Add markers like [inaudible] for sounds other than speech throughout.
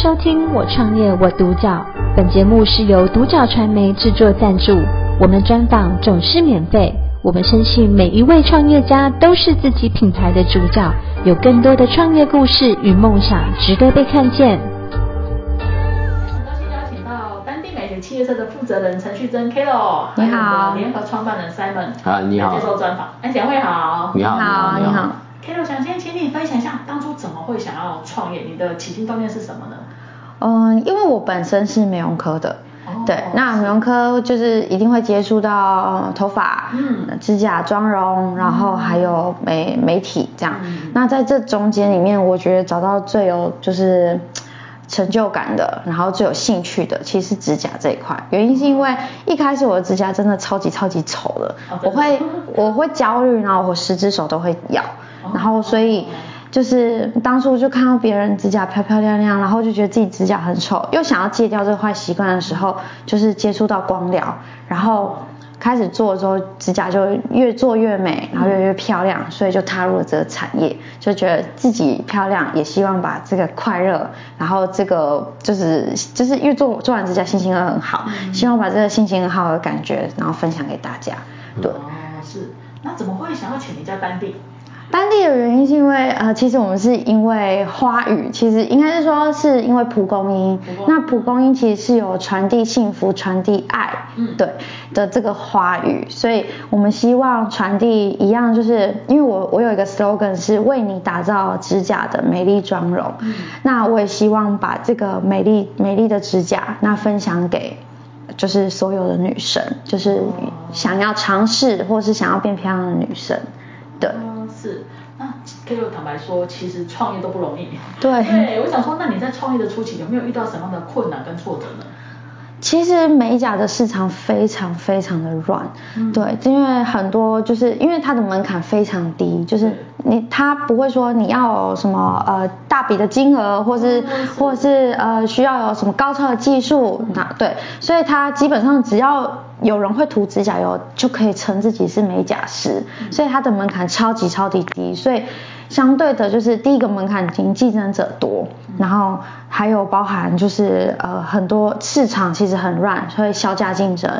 收听我创业我独角，本节目是由独角传媒制作赞助，我们专访总是免费。我们深信每一位创业家都是自己品牌的主角，有更多的创业故事与梦想值得被看见。很高兴邀请到丹地美学企业社的负责人陈旭珍 Kilo，你好，联合创办人 Simon，啊你好，接受专访。安姐会好，你好，你好，你好。Kilo 想先请你分享一下当初怎么会想要创业，你的起心动念是什么呢？嗯，因为我本身是美容科的，哦、对，那美容科就是一定会接触到头发、嗯、指甲、妆容，然后还有美媒体这样。嗯、那在这中间里面，我觉得找到最有就是成就感的，然后最有兴趣的，其实是指甲这一块。原因是因为一开始我的指甲真的超级超级丑的，哦、我会我会焦虑，然后我十只手都会咬，哦、然后所以。就是当初就看到别人指甲漂漂亮亮，然后就觉得自己指甲很丑，又想要戒掉这个坏习惯的时候，就是接触到光疗，然后开始做的时候，指甲就越做越美，然后越来越漂亮，所以就踏入了这个产业，就觉得自己漂亮，也希望把这个快乐，然后这个就是就是越做做完指甲心情很好，希望把这个心情很好的感觉，然后分享给大家。对，哦，是，那怎么会想要请人家丹蒂？丹蒂的原因是因为呃，其实我们是因为花语，其实应该是说是因为蒲公英。公那蒲公英其实是有传递幸福、传递爱，嗯，对的这个花语，所以我们希望传递一样，就是因为我我有一个 slogan 是为你打造指甲的美丽妆容，嗯，那我也希望把这个美丽美丽的指甲那分享给就是所有的女生，就是想要尝试或是想要变漂亮的女生，对。是，那 Kilo 坦白说，其实创业都不容易。对，对，我想说，那你在创业的初期有没有遇到什么样的困难跟挫折呢？其实美甲的市场非常非常的乱，嗯、对，因为很多就是因为它的门槛非常低，就是你它不会说你要有什么呃大笔的金额，或是、或是呃需要有什么高超的技术，那、嗯、对，所以它基本上只要有人会涂指甲油，就可以称自己是美甲师，嗯、所以它的门槛超级超级低，所以。相对的，就是第一个门槛经，竞争者多，然后还有包含就是呃很多市场其实很乱，所以销价竞争，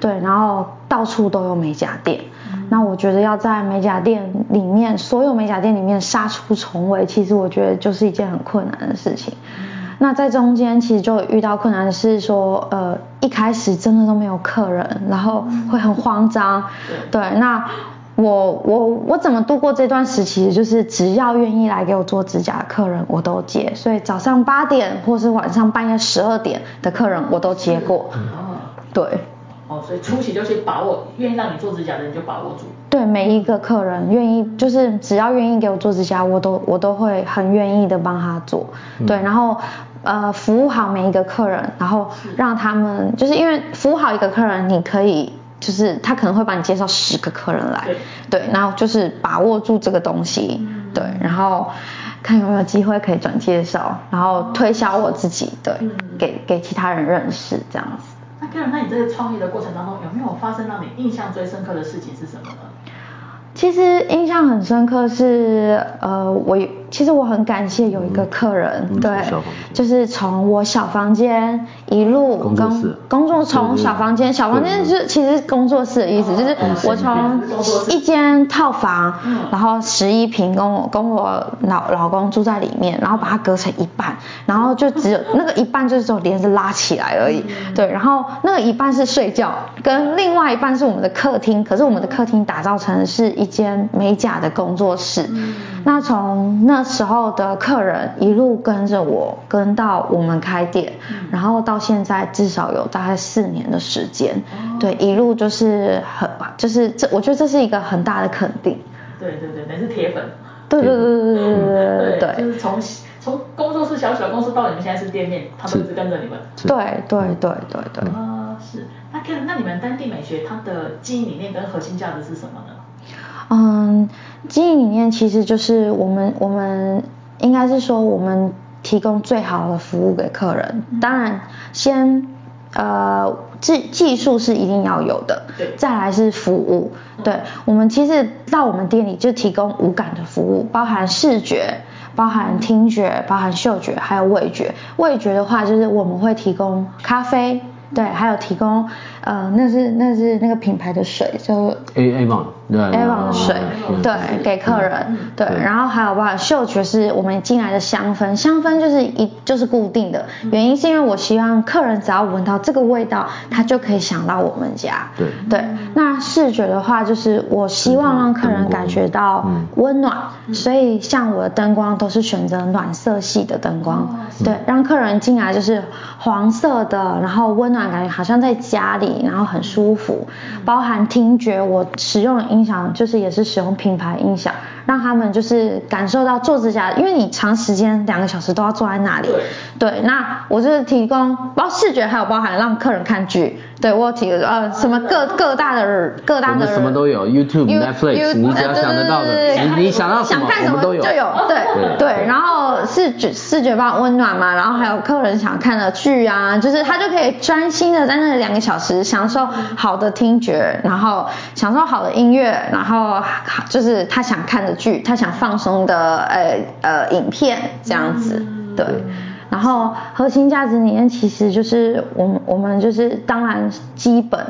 对，然后到处都有美甲店，嗯、那我觉得要在美甲店里面，所有美甲店里面杀出重围，其实我觉得就是一件很困难的事情。嗯、那在中间其实就遇到困难的是说，呃一开始真的都没有客人，然后会很慌张，对，那。我我我怎么度过这段时期？就是只要愿意来给我做指甲的客人，我都接。所以早上八点或是晚上半夜十二点的客人，我都接过。哦，对。哦，所以初期就是把握，愿意让你做指甲的人就把握住。对，每一个客人愿意，就是只要愿意给我做指甲，我都我都会很愿意的帮他做。嗯、对，然后呃服务好每一个客人，然后让他们就是因为服务好一个客人，你可以。就是他可能会帮你介绍十个客人来，对，然后就是把握住这个东西，嗯、对，然后看有没有机会可以转介绍，然后推销我自己，对，嗯、给给其他人认识这样子。那 Kilo，那你这个创业的过程当中有没有发生让你印象最深刻的事情是什么呢？其实印象很深刻是，呃，我其实我很感谢有一个客人，嗯、对，就是从我小房间一路工作室，工作从小房间，小房间是其实工作室的意思，就是我从一间套房，然后十一平，跟我跟我老老公住在里面，然后把它隔成一半，然后就只有那个一半就是只有帘子拉起来而已，对，然后那个一半是睡觉，跟另外一半是我们的客厅，可是我们的客厅打造成是一间美甲的工作室，嗯、那从那那时候的客人一路跟着我，跟到我们开店，然后到现在至少有大概四年的时间。对，一路就是很，就是这，我觉得这是一个很大的肯定。对对对，那是铁粉。对对对对对对对，就是从从工作室、小小的公司到你们现在是店面，他们一直跟着你们。对对对对对。啊是。那看，那你们当地美学，它的经营理念跟核心价值是什么呢？嗯，经营理念其实就是我们我们应该是说我们提供最好的服务给客人。当然先呃技技术是一定要有的，对，再来是服务。对，我们其实到我们店里就提供五感的服务，包含视觉。包含听觉、包含嗅觉，还有味觉。味觉的话，就是我们会提供咖啡。对，还有提供，呃，那是那是那个品牌的水，就 A Avon 对 Avon 的水，对，给客人，对，然后还有包括嗅觉是我们进来的香氛，香氛就是一就是固定的，原因是因为我希望客人只要闻到这个味道，他就可以想到我们家，对对。那视觉的话，就是我希望让客人感觉到温暖，所以像我的灯光都是选择暖色系的灯光，对，让客人进来就是黄色的，然后温暖。感觉好像在家里，然后很舒服。包含听觉，我使用的音响就是也是使用品牌音响，让他们就是感受到做指甲，因为你长时间两个小时都要坐在那里。对，那我就是提供包视觉，还有包含让客人看剧。对，我有提呃什么各各大的各大的什么都有，YouTube、Netflix，你只要想得到的，你你想到什么我们都有。就有，对对。然后视觉视觉包温暖嘛，然后还有客人想看的剧啊，就是他就可以专心的在那两个小时享受好的听觉，然后享受好的音乐，然后就是他想看的剧，他想放松的呃呃影片这样子，对。然后核心价值里面其实就是我们我们就是当然基本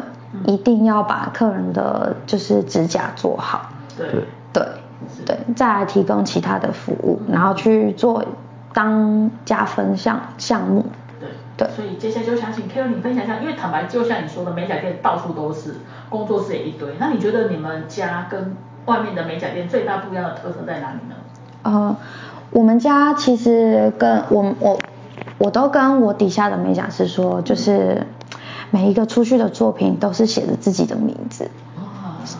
一定要把客人的就是指甲做好，对对对，再来提供其他的服务，然后去做当加分项项目。对对，所以接下来就想请 Carol 你分享一下，因为坦白就像你说的，美甲店到处都是，工作室也一堆，那你觉得你们家跟外面的美甲店最大不一样的特色在哪里呢？呃。我们家其实跟我我我都跟我底下的美甲师说，就是每一个出去的作品都是写着自己的名字，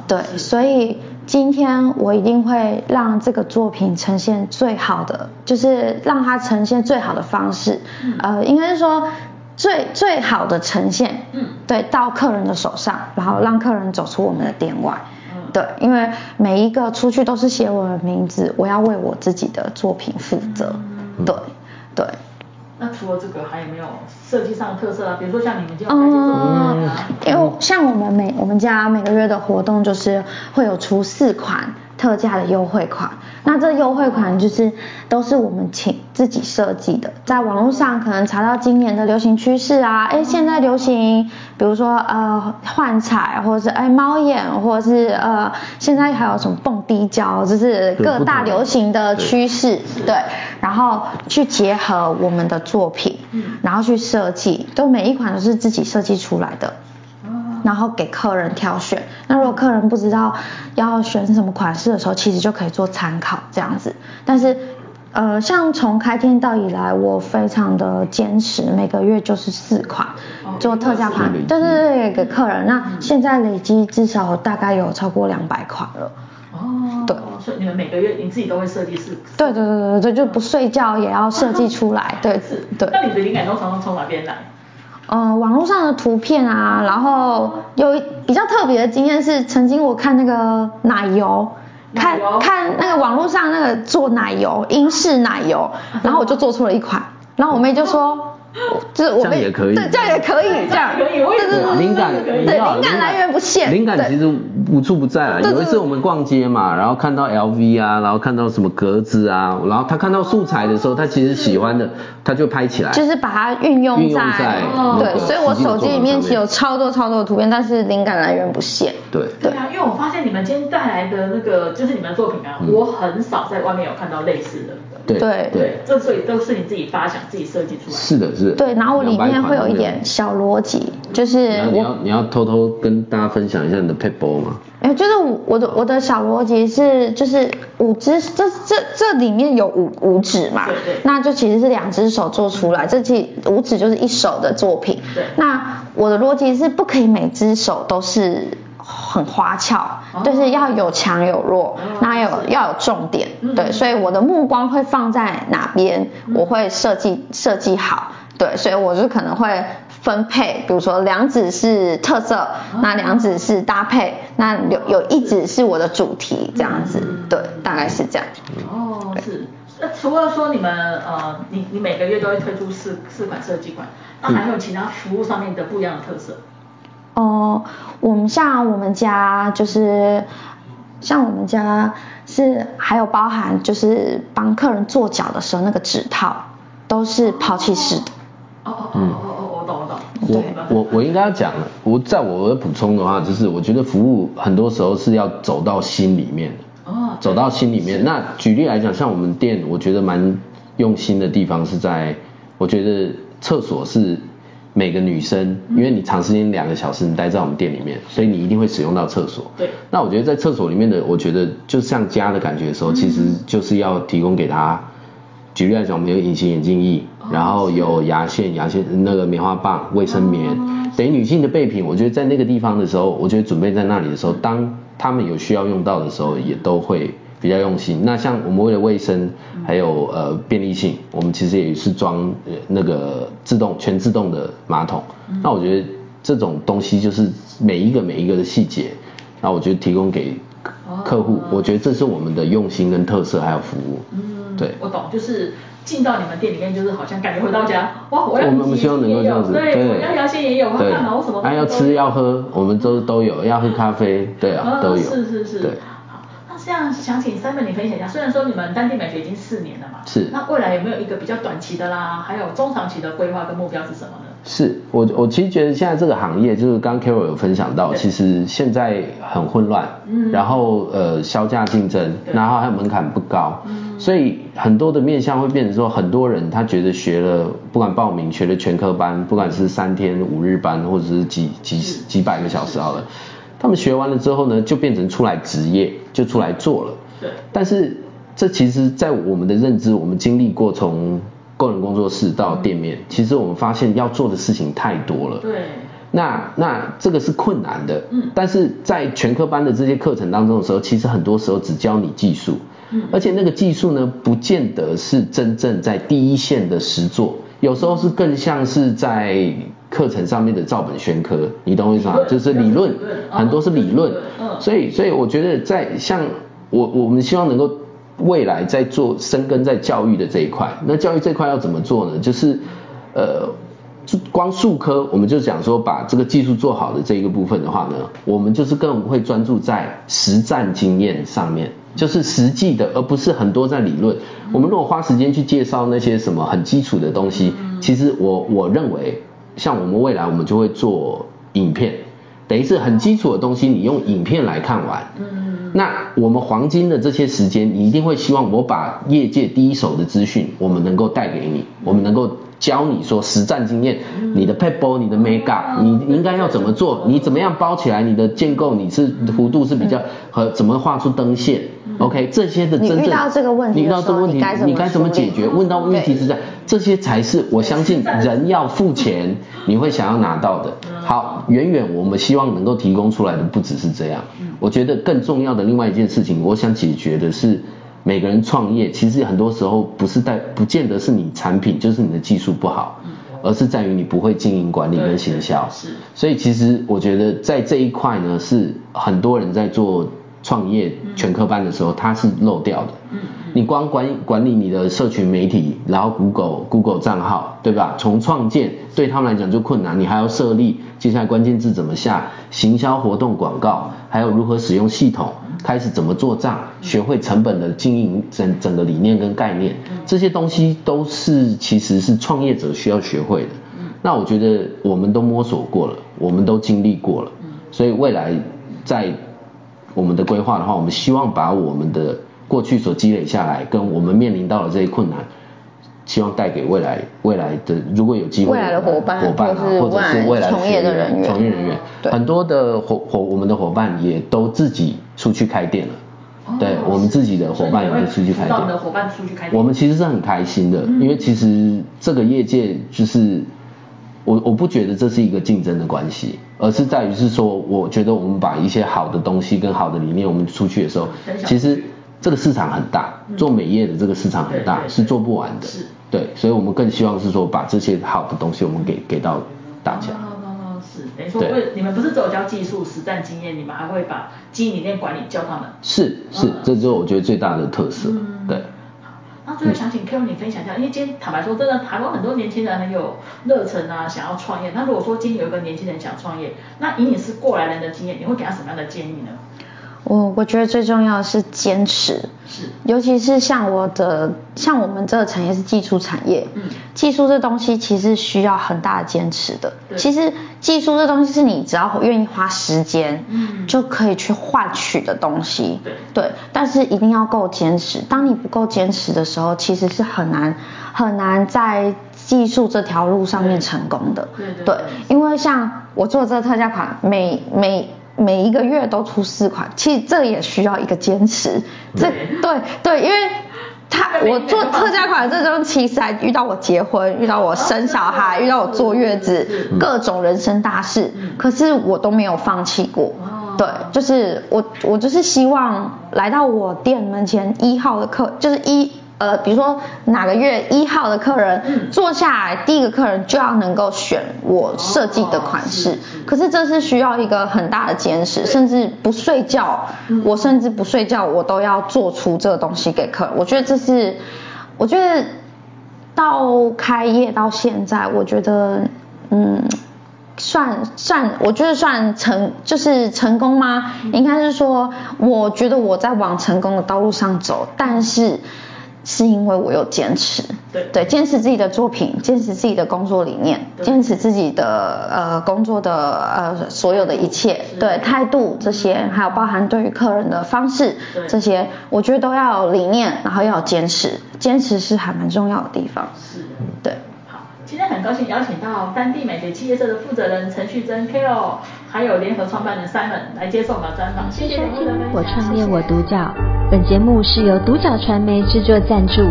对，所以今天我一定会让这个作品呈现最好的，就是让它呈现最好的方式，呃，应该是说最最好的呈现，对，到客人的手上，然后让客人走出我们的店外。对，因为每一个出去都是写我的名字，我要为我自己的作品负责。嗯、对对。那除了这个，还有没有设计上的特色啊？比如说像你们这样设计作品啊？因为像我们每我们家每个月的活动就是会有出四款。特价的优惠款，那这优惠款就是都是我们请自己设计的，在网络上可能查到今年的流行趋势啊，哎，现在流行，比如说呃幻彩，或者是哎猫眼，或者是呃现在还有什么蹦迪胶，就是各大流行的趋势，对，对，然后去结合我们的作品，然后去设计，都每一款都是自己设计出来的。然后给客人挑选，那如果客人不知道要选什么款式的时候，其实就可以做参考这样子。但是，呃，像从开店到以来，我非常的坚持，每个月就是四款做特价款，对对对，给客人。那现在累积至少大概有超过两百款了。哦，对，所以你们每个月你自己都会设计四？对对对对对，就不睡觉也要设计 [laughs] 出来。对，是，对。那你的灵感都从从哪边来？呃，网络上的图片啊，然后有比较特别的经验是，曾经我看那个奶油，看看那个网络上那个做奶油英式奶油，然后我就做出了一款，然后我妹就说。就是我们这样也可以，对，这样也可以，这样。可以，对对对，灵感，对，灵感来源不限，灵感其实无处不在啊。有一次我们逛街嘛，然后看到 LV 啊，然后看到什么格子啊，然后他看到素材的时候，他其实喜欢的，他就拍起来，就是把它运用在，对，所以我手机里面其实有超多超多的图片，但是灵感来源不限。对。对。啊，因为我发现你们今天带来的那个就是你们的作品啊，我很少在外面有看到类似的。对对对，这所以都是你自己发想、自己设计出来的。是的，是的。对，然后我里面会有一点小逻辑，就是你要你要偷偷跟大家分享一下你的 paper 吗？哎，就是我的我的小逻辑是，就是五只，这这这里面有五五指嘛，对对，那就其实是两只手做出来，这其五指就是一手的作品。对，那我的逻辑是不可以每只手都是。很花俏，就是要有强有弱，那有要有重点，对，所以我的目光会放在哪边，我会设计设计好，对，所以我就可能会分配，比如说两指是特色，那两指是搭配，那有有一指是我的主题，这样子，对，大概是这样。哦，是，那除了说你们呃，你你每个月都会推出四四款设计款，那还有其他服务上面的不一样的特色？哦，我们像我们家就是像我们家是还有包含就是帮客人做脚的时候那个指套都是抛弃式的。哦哦哦哦哦，我懂我懂。我我我应该要讲，我在我的补充的话，就是我觉得服务很多时候是要走到心里面的。哦。走到心里面。那举例来讲，像我们店，我觉得蛮用心的地方是在，我觉得厕所是。每个女生，因为你长时间两个小时你待在我们店里面，所以你一定会使用到厕所。对。那我觉得在厕所里面的，我觉得就像家的感觉的时候，其实就是要提供给她。举例来讲，我们有隐形眼镜液，然后有牙线、牙线那个棉花棒、卫生棉，等于女性的备品。我觉得在那个地方的时候，我觉得准备在那里的时候，当他们有需要用到的时候，也都会。比较用心。那像我们为了卫生，还有呃便利性，我们其实也是装那个自动全自动的马桶。那我觉得这种东西就是每一个每一个的细节，那我觉得提供给客户，我觉得这是我们的用心跟特色还有服务。嗯，对，我懂，就是进到你们店里面，就是好像感觉回到家。哇，我要我们希望能够这样子，对，我要牙线也有，我要干嘛？我什么？还要吃要喝，我们都都有，要喝咖啡，对啊，都有。是是是。对。这样想请 Simon 你分享一下，虽然说你们当地美学已经四年了嘛，是，那未来有没有一个比较短期的啦，还有中长期的规划跟目标是什么呢？是。我我其实觉得现在这个行业就是刚刚 Carol 有分享到，其实现在很混乱，嗯，然后呃削价竞争，然后还有门槛不高，嗯，所以很多的面向会变成说，很多人他觉得学了不管报名学了全科班，不管是三天五日班或者是几几几百个小时好了。他们学完了之后呢，就变成出来职业，就出来做了。对。但是这其实，在我们的认知，我们经历过从个人工作室到店面，嗯、其实我们发现要做的事情太多了。对。那那这个是困难的。嗯。但是在全科班的这些课程当中的时候，其实很多时候只教你技术。嗯。而且那个技术呢，不见得是真正在第一线的实作，有时候是更像是在。课程上面的照本宣科，你懂我意思吗？就是理论，很多是理论，所以所以我觉得在像我我们希望能够未来在做深耕在教育的这一块，那教育这块要怎么做呢？就是呃，光数科，我们就讲说把这个技术做好的这一个部分的话呢，我们就是更会专注在实战经验上面，就是实际的，而不是很多在理论。我们如果花时间去介绍那些什么很基础的东西，其实我我认为。像我们未来，我们就会做影片，等于是很基础的东西，你用影片来看完。嗯。那我们黄金的这些时间，你一定会希望我把业界第一手的资讯，我们能够带给你，我们能够。教你说实战经验，你的 paper，，你的 make up，，你应该要怎么做？你怎么样包起来？你的建构，你是弧度是比较和怎么画出灯线？OK，这些的真正你遇到这个问题，你遇到这个问题，你该怎么解决？问到问题是在这些才是我相信人要付钱，你会想要拿到的。好，远远我们希望能够提供出来的不只是这样。我觉得更重要的另外一件事情，我想解决的是。每个人创业，其实很多时候不是在，不见得是你产品，就是你的技术不好，而是在于你不会经营管理跟行销。是，所以其实我觉得在这一块呢，是很多人在做创业全科班的时候，他是漏掉的。嗯，你光管管理你的社群媒体，然后 Google Google 账号，对吧？从创建对他们来讲就困难，你还要设立，接下来关键字怎么下，行销活动广告，还有如何使用系统。开始怎么做账，学会成本的经营整整个理念跟概念，这些东西都是其实是创业者需要学会的。那我觉得我们都摸索过了，我们都经历过了，所以未来在我们的规划的话，我们希望把我们的过去所积累下来，跟我们面临到的这些困难。希望带给未来未来的，如果有机会，未来的伙伴，伙伴啊，或者是未来从业的人员，从业人员，很多的伙伙我们的伙伴也都自己出去开店了。对，我们自己的伙伴也会出去开店。我们的伙伴出去开店。我们其实是很开心的，因为其实这个业界就是我我不觉得这是一个竞争的关系，而是在于是说，我觉得我们把一些好的东西跟好的理念，我们出去的时候，其实这个市场很大，做美业的这个市场很大，是做不完的。是。对，所以我们更希望是说，把这些好的东西我们给给到大家。是，等于说，会，你们不是只有教技术、实战经验，你们还会把经营理念管理教他们。是是，这就是我觉得最大的特色。对。好，那最后想请 Kevin 你分享一下，因为今天坦白说，真的台湾很多年轻人很有热忱啊，想要创业。那如果说今天有一个年轻人想创业，那以你是过来人的经验，你会给他什么样的建议呢？我我觉得最重要的是坚持，是，尤其是像我的，像我们这个产业是技术产业，嗯，技术这东西其实需要很大的坚持的。对其实技术这东西是你只要愿意花时间，嗯，就可以去换取的东西。对，对，但是一定要够坚持。当你不够坚持的时候，其实是很难很难在技术这条路上面成功的。对，对，对，对，因为像我做这个特价款，每每每一个月都出四款，其实这也需要一个坚持。这对对，因为他我做特价款这种，其实还遇到我结婚，遇到我生小孩，遇到我坐月子，各种人生大事，可是我都没有放弃过。对，就是我我就是希望来到我店门前一号的客，就是一。呃，比如说哪个月一号的客人坐下来，第一个客人就要能够选我设计的款式。可是这是需要一个很大的坚持，甚至不睡觉，我甚至不睡觉，我都要做出这个东西给客人。我觉得这是，我觉得到开业到现在，我觉得嗯，算算，我觉得算成就是成功吗？应该是说，我觉得我在往成功的道路上走，但是。是因为我有坚持，对。对，坚持自己的作品，坚持自己的工作理念，对。坚持自己的呃工作的呃所有的一切，对态度这些，还有包含对于客人的方式对。这些，我觉得都要有理念，然后要有坚持，坚持是还蛮重要的地方。是，对。好，今天很高兴邀请到丹地美学企业社的负责人陈旭珍 Carol，还有联合创办人 Simon 来接受我们的专访。谢谢两位的分享。我创业我独角。本节目是由独角传媒制作赞助，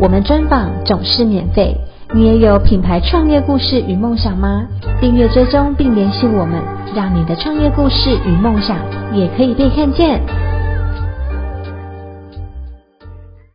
我们专访总是免费。你也有品牌创业故事与梦想吗？订阅追踪并联系我们，让你的创业故事与梦想也可以被看见。